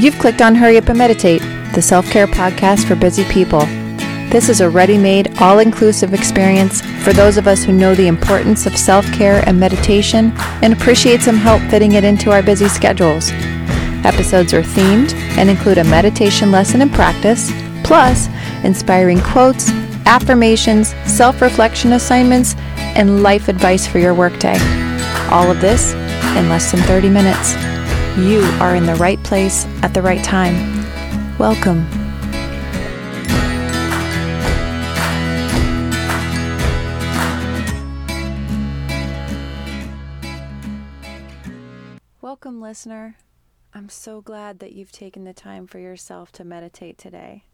You've clicked on Hurry Up and Meditate, the self care podcast for busy people. This is a ready made, all inclusive experience for those of us who know the importance of self care and meditation and appreciate some help fitting it into our busy schedules. Episodes are themed and include a meditation lesson and practice, plus inspiring quotes, affirmations, self reflection assignments, and life advice for your workday. All of this in less than 30 minutes. You are in the right place at the right time. Welcome. Welcome, listener. I'm so glad that you've taken the time for yourself to meditate today.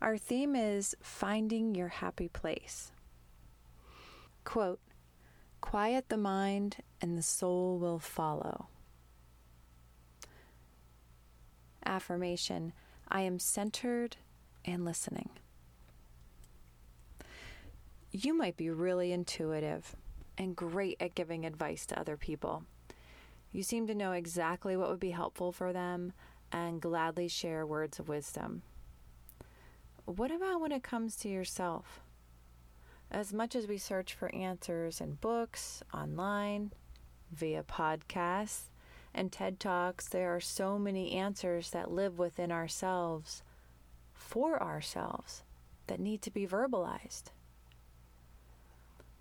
Our theme is finding your happy place. Quote Quiet the mind, and the soul will follow. Affirmation I am centered and listening. You might be really intuitive and great at giving advice to other people. You seem to know exactly what would be helpful for them and gladly share words of wisdom. What about when it comes to yourself? As much as we search for answers in books, online, via podcasts, and TED Talks, there are so many answers that live within ourselves for ourselves that need to be verbalized.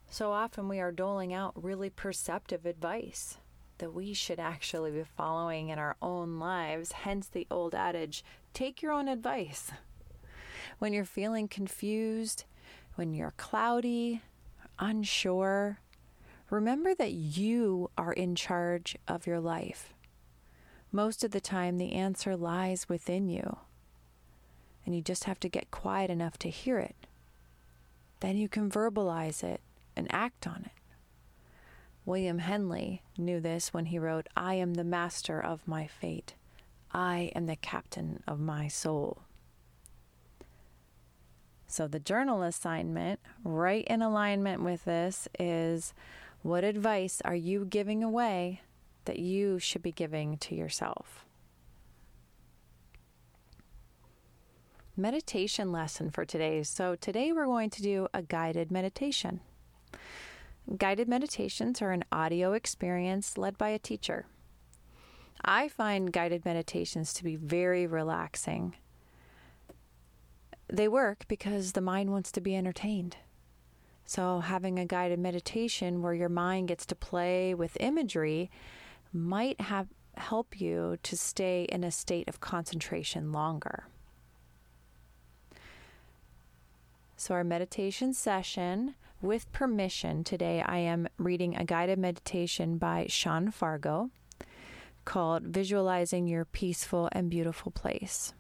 So often we are doling out really perceptive advice that we should actually be following in our own lives, hence the old adage take your own advice. When you're feeling confused, when you're cloudy, unsure, remember that you are in charge of your life. Most of the time, the answer lies within you, and you just have to get quiet enough to hear it. Then you can verbalize it and act on it. William Henley knew this when he wrote, I am the master of my fate. I am the captain of my soul. So, the journal assignment, right in alignment with this, is what advice are you giving away that you should be giving to yourself? Meditation lesson for today. So, today we're going to do a guided meditation. Guided meditations are an audio experience led by a teacher. I find guided meditations to be very relaxing they work because the mind wants to be entertained. So, having a guided meditation where your mind gets to play with imagery might have help you to stay in a state of concentration longer. So, our meditation session, with permission, today I am reading a guided meditation by Sean Fargo called Visualizing Your Peaceful and Beautiful Place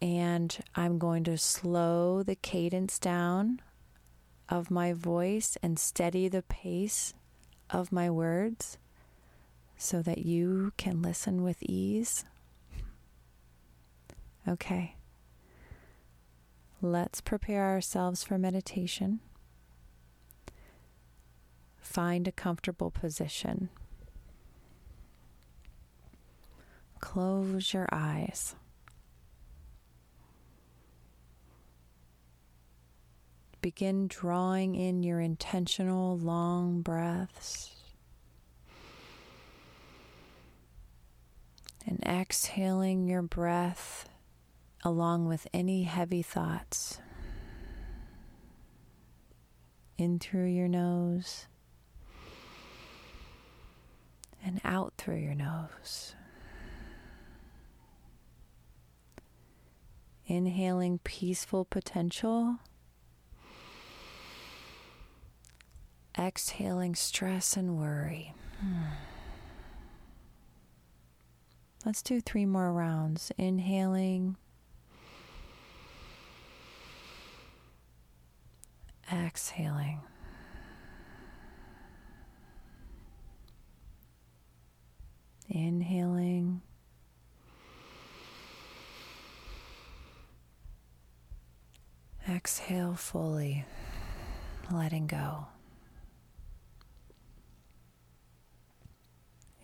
and I'm going to slow the cadence down of my voice and steady the pace of my words so that you can listen with ease. Okay. Let's prepare ourselves for meditation. Find a comfortable position. Close your eyes. Begin drawing in your intentional long breaths. And exhaling your breath along with any heavy thoughts. In through your nose and out through your nose. Inhaling peaceful potential Exhaling stress and worry. Hmm. Let's do three more rounds. Inhaling. Exhaling. Inhaling. Exhale fully, letting go.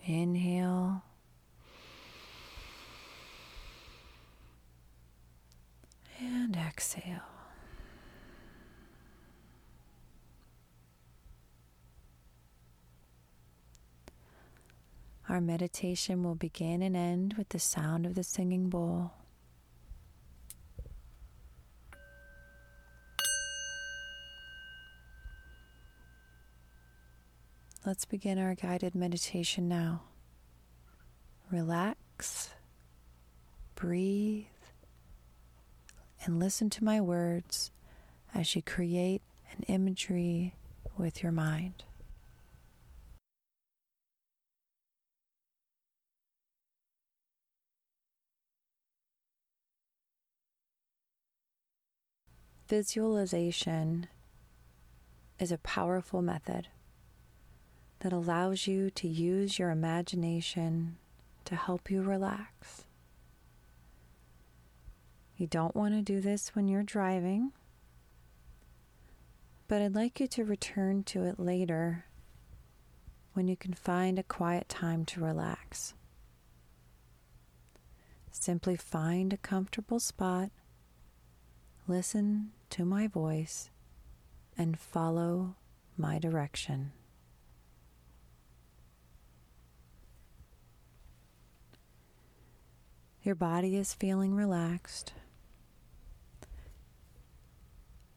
Inhale. And exhale. Our meditation will begin and end with the sound of the singing bowl. Let's begin our guided meditation now. Relax, breathe, and listen to my words as you create an imagery with your mind. Visualization is a powerful method that allows you to use your imagination to help you relax. You don't want to do this when you're driving, but I'd like you to return to it later when you can find a quiet time to relax. Simply find a comfortable spot, listen to my voice, and follow my direction. Your body is feeling relaxed.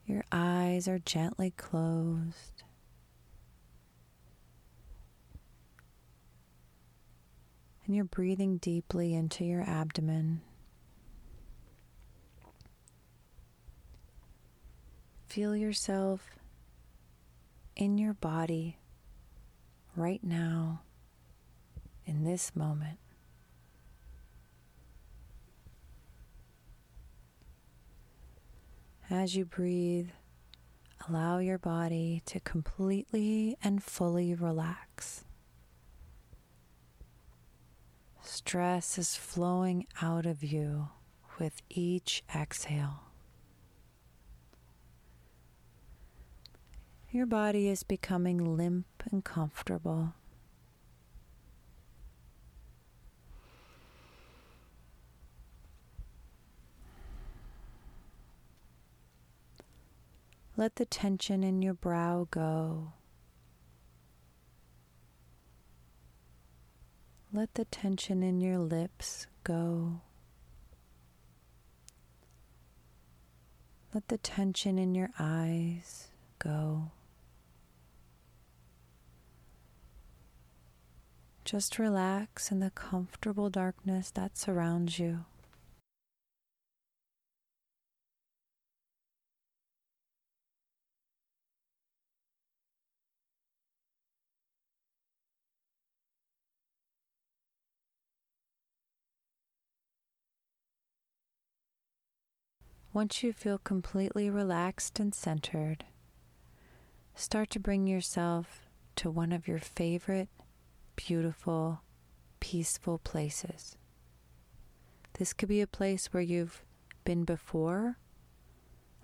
Your eyes are gently closed. And you're breathing deeply into your abdomen. Feel yourself in your body right now, in this moment. As you breathe, allow your body to completely and fully relax. Stress is flowing out of you with each exhale. Your body is becoming limp and comfortable. Let the tension in your brow go. Let the tension in your lips go. Let the tension in your eyes go. Just relax in the comfortable darkness that surrounds you. Once you feel completely relaxed and centered, start to bring yourself to one of your favorite, beautiful, peaceful places. This could be a place where you've been before,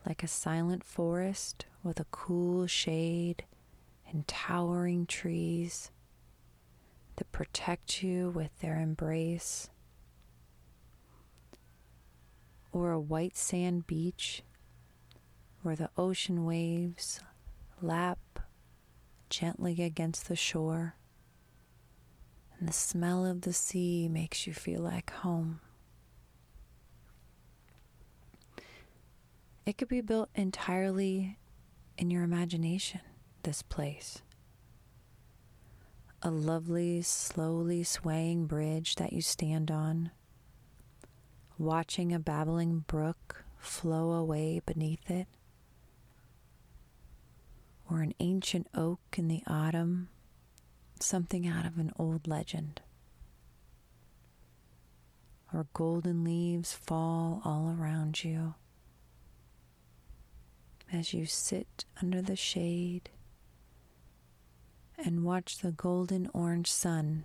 like a silent forest with a cool shade and towering trees that protect you with their embrace or a white sand beach where the ocean waves lap gently against the shore, and the smell of the sea makes you feel like home. It could be built entirely in your imagination, this place. A lovely, slowly swaying bridge that you stand on watching a babbling brook flow away beneath it, or an ancient oak in the autumn, something out of an old legend, or golden leaves fall all around you as you sit under the shade and watch the golden orange sun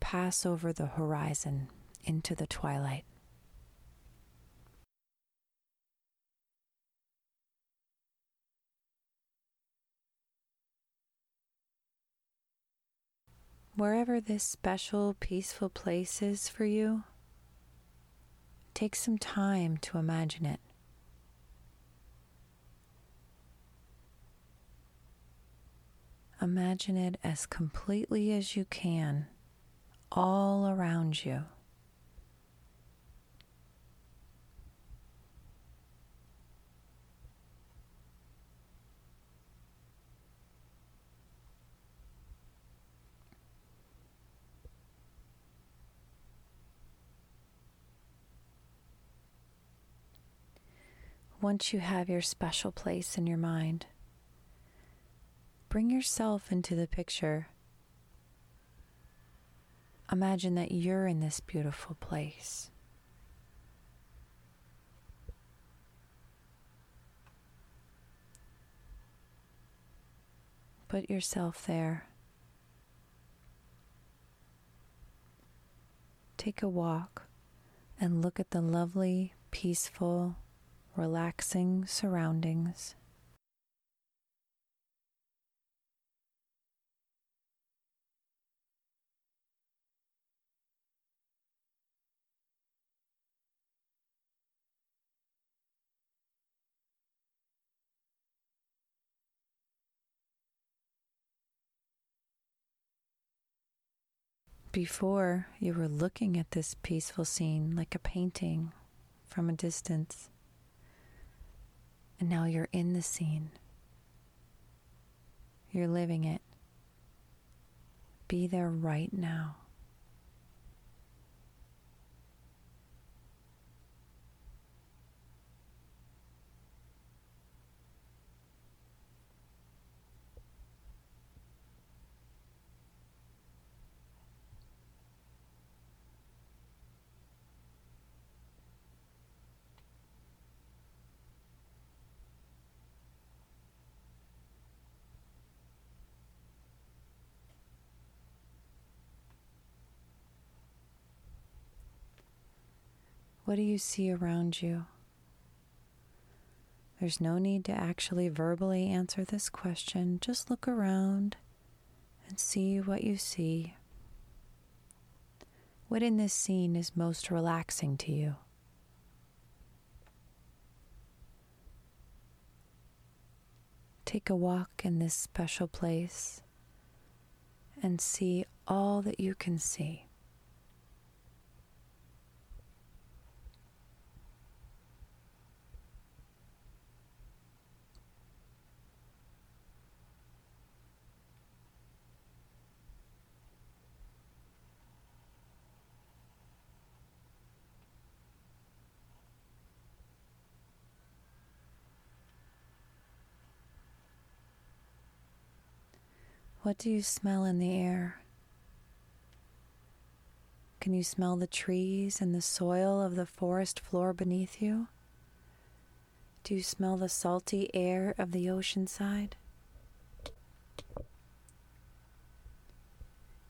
pass over the horizon into the twilight. Wherever this special, peaceful place is for you, Take some time to imagine it. Imagine it as completely as you can, all around you. Once you have your special place in your mind, bring yourself into the picture. Imagine that you're in this beautiful place. Put yourself there. Take a walk and look at the lovely, peaceful, relaxing surroundings. Before, you were looking at this peaceful scene like a painting from a distance. And now you're in the scene. You're living it. Be there right now. What do you see around you? There's no need to actually verbally answer this question. Just look around and see what you see. What in this scene is most relaxing to you? Take a walk in this special place and see all that you can see. What do you smell in the air? Can you smell the trees and the soil of the forest floor beneath you? Do you smell the salty air of the ocean side?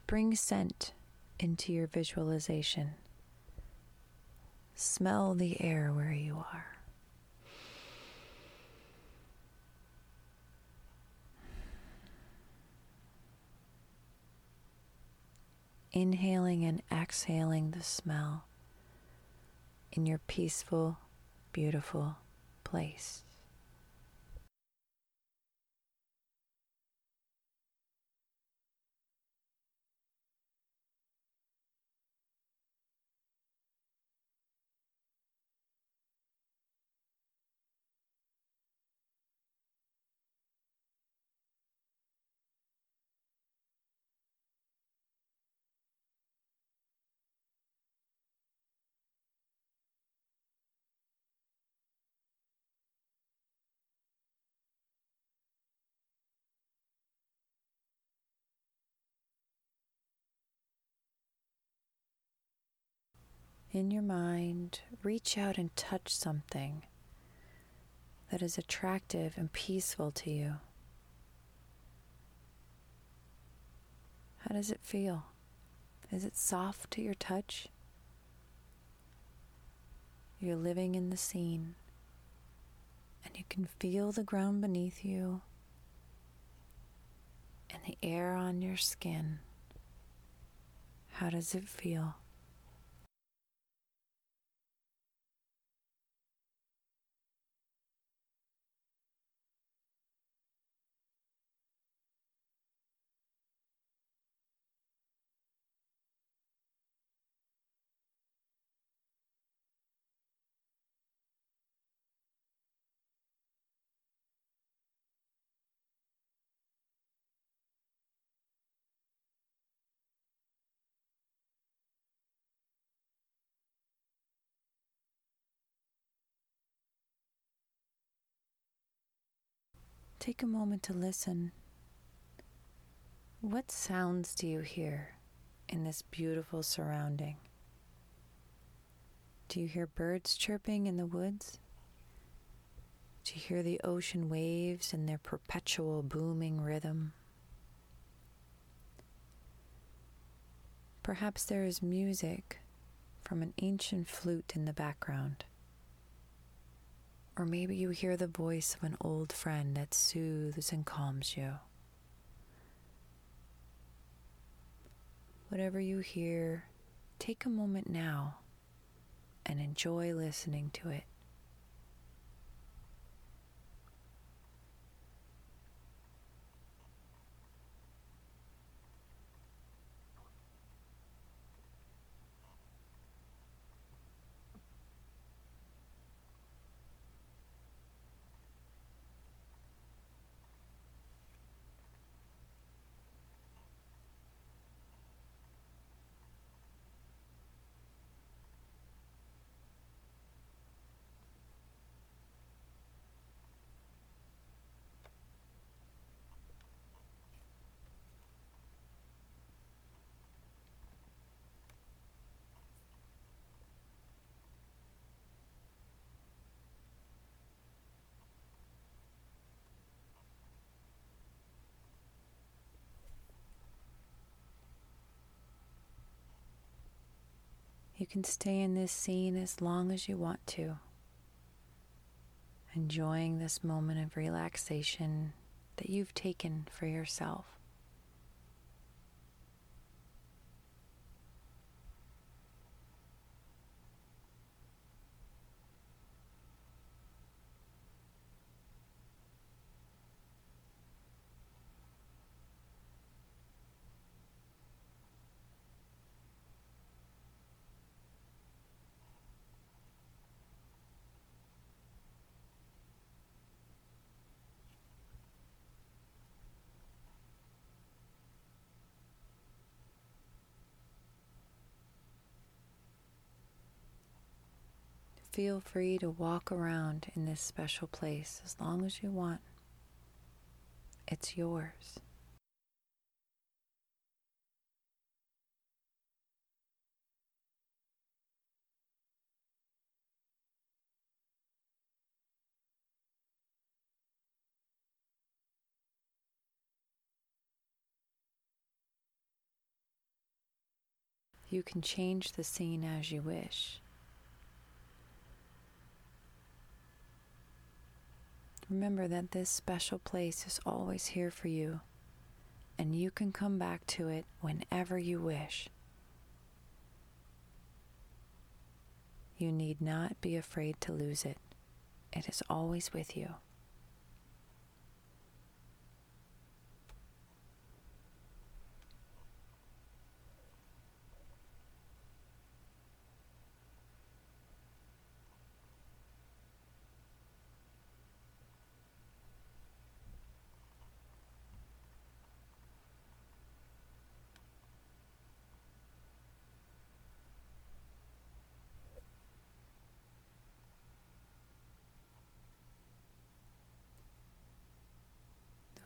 Bring scent into your visualization. Smell the air where you are. Inhaling and exhaling the smell in your peaceful, beautiful place. In your mind, reach out and touch something that is attractive and peaceful to you. How does it feel? Is it soft to your touch? You're living in the scene, and you can feel the ground beneath you and the air on your skin. How does it feel? Take a moment to listen. What sounds do you hear in this beautiful surrounding? Do you hear birds chirping in the woods? Do you hear the ocean waves and their perpetual booming rhythm? Perhaps there is music from an ancient flute in the background. Or maybe you hear the voice of an old friend that soothes and calms you. Whatever you hear, take a moment now and enjoy listening to it. You can stay in this scene as long as you want to, enjoying this moment of relaxation that you've taken for yourself. Feel free to walk around in this special place as long as you want. It's yours. You can change the scene as you wish. Remember that this special place is always here for you, and you can come back to it whenever you wish. You need not be afraid to lose it, it is always with you.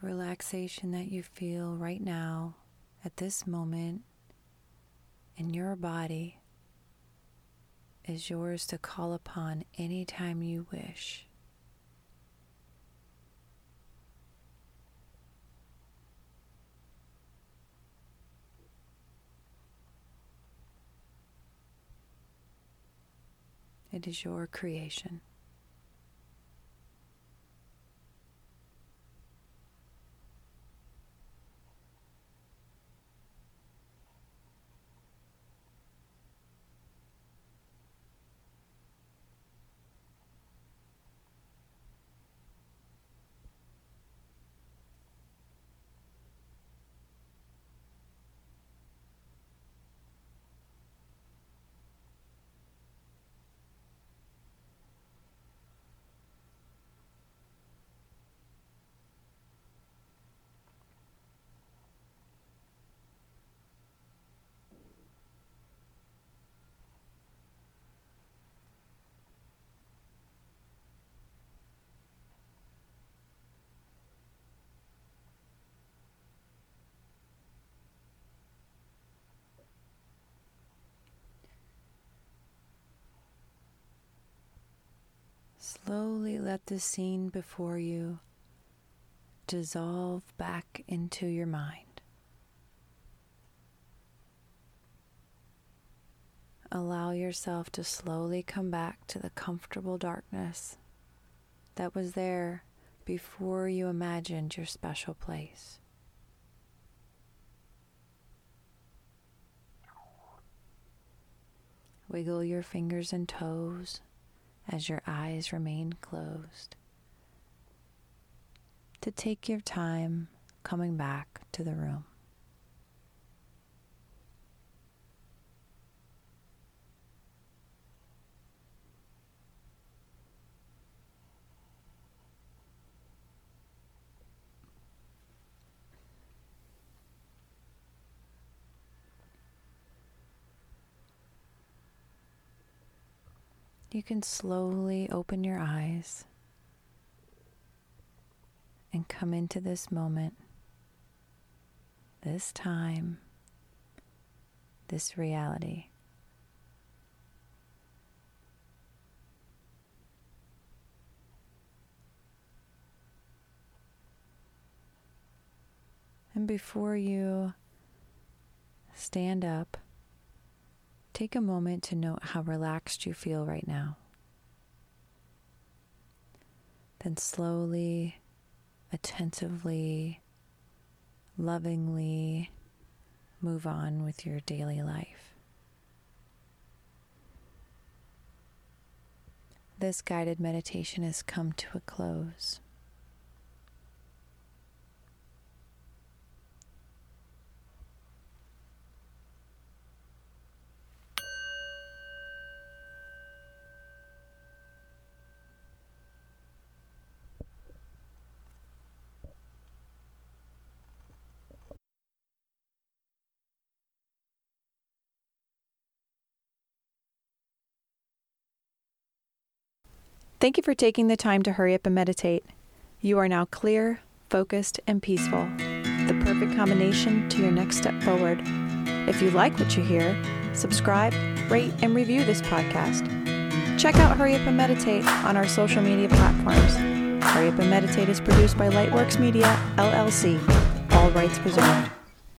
Relaxation that you feel right now at this moment in your body is yours to call upon anytime you wish. It is your creation. Slowly let the scene before you dissolve back into your mind. Allow yourself to slowly come back to the comfortable darkness that was there before you imagined your special place. Wiggle your fingers and toes as your eyes remain closed. To take your time coming back to the room. You can slowly open your eyes and come into this moment, this time, this reality. And before you stand up, Take a moment to note how relaxed you feel right now. Then slowly, attentively, lovingly move on with your daily life. This guided meditation has come to a close. Thank you for taking the time to hurry up and meditate. You are now clear, focused, and peaceful, the perfect combination to your next step forward. If you like what you hear, subscribe, rate, and review this podcast. Check out Hurry Up and Meditate on our social media platforms. Hurry Up and Meditate is produced by Lightworks Media, LLC, all rights reserved.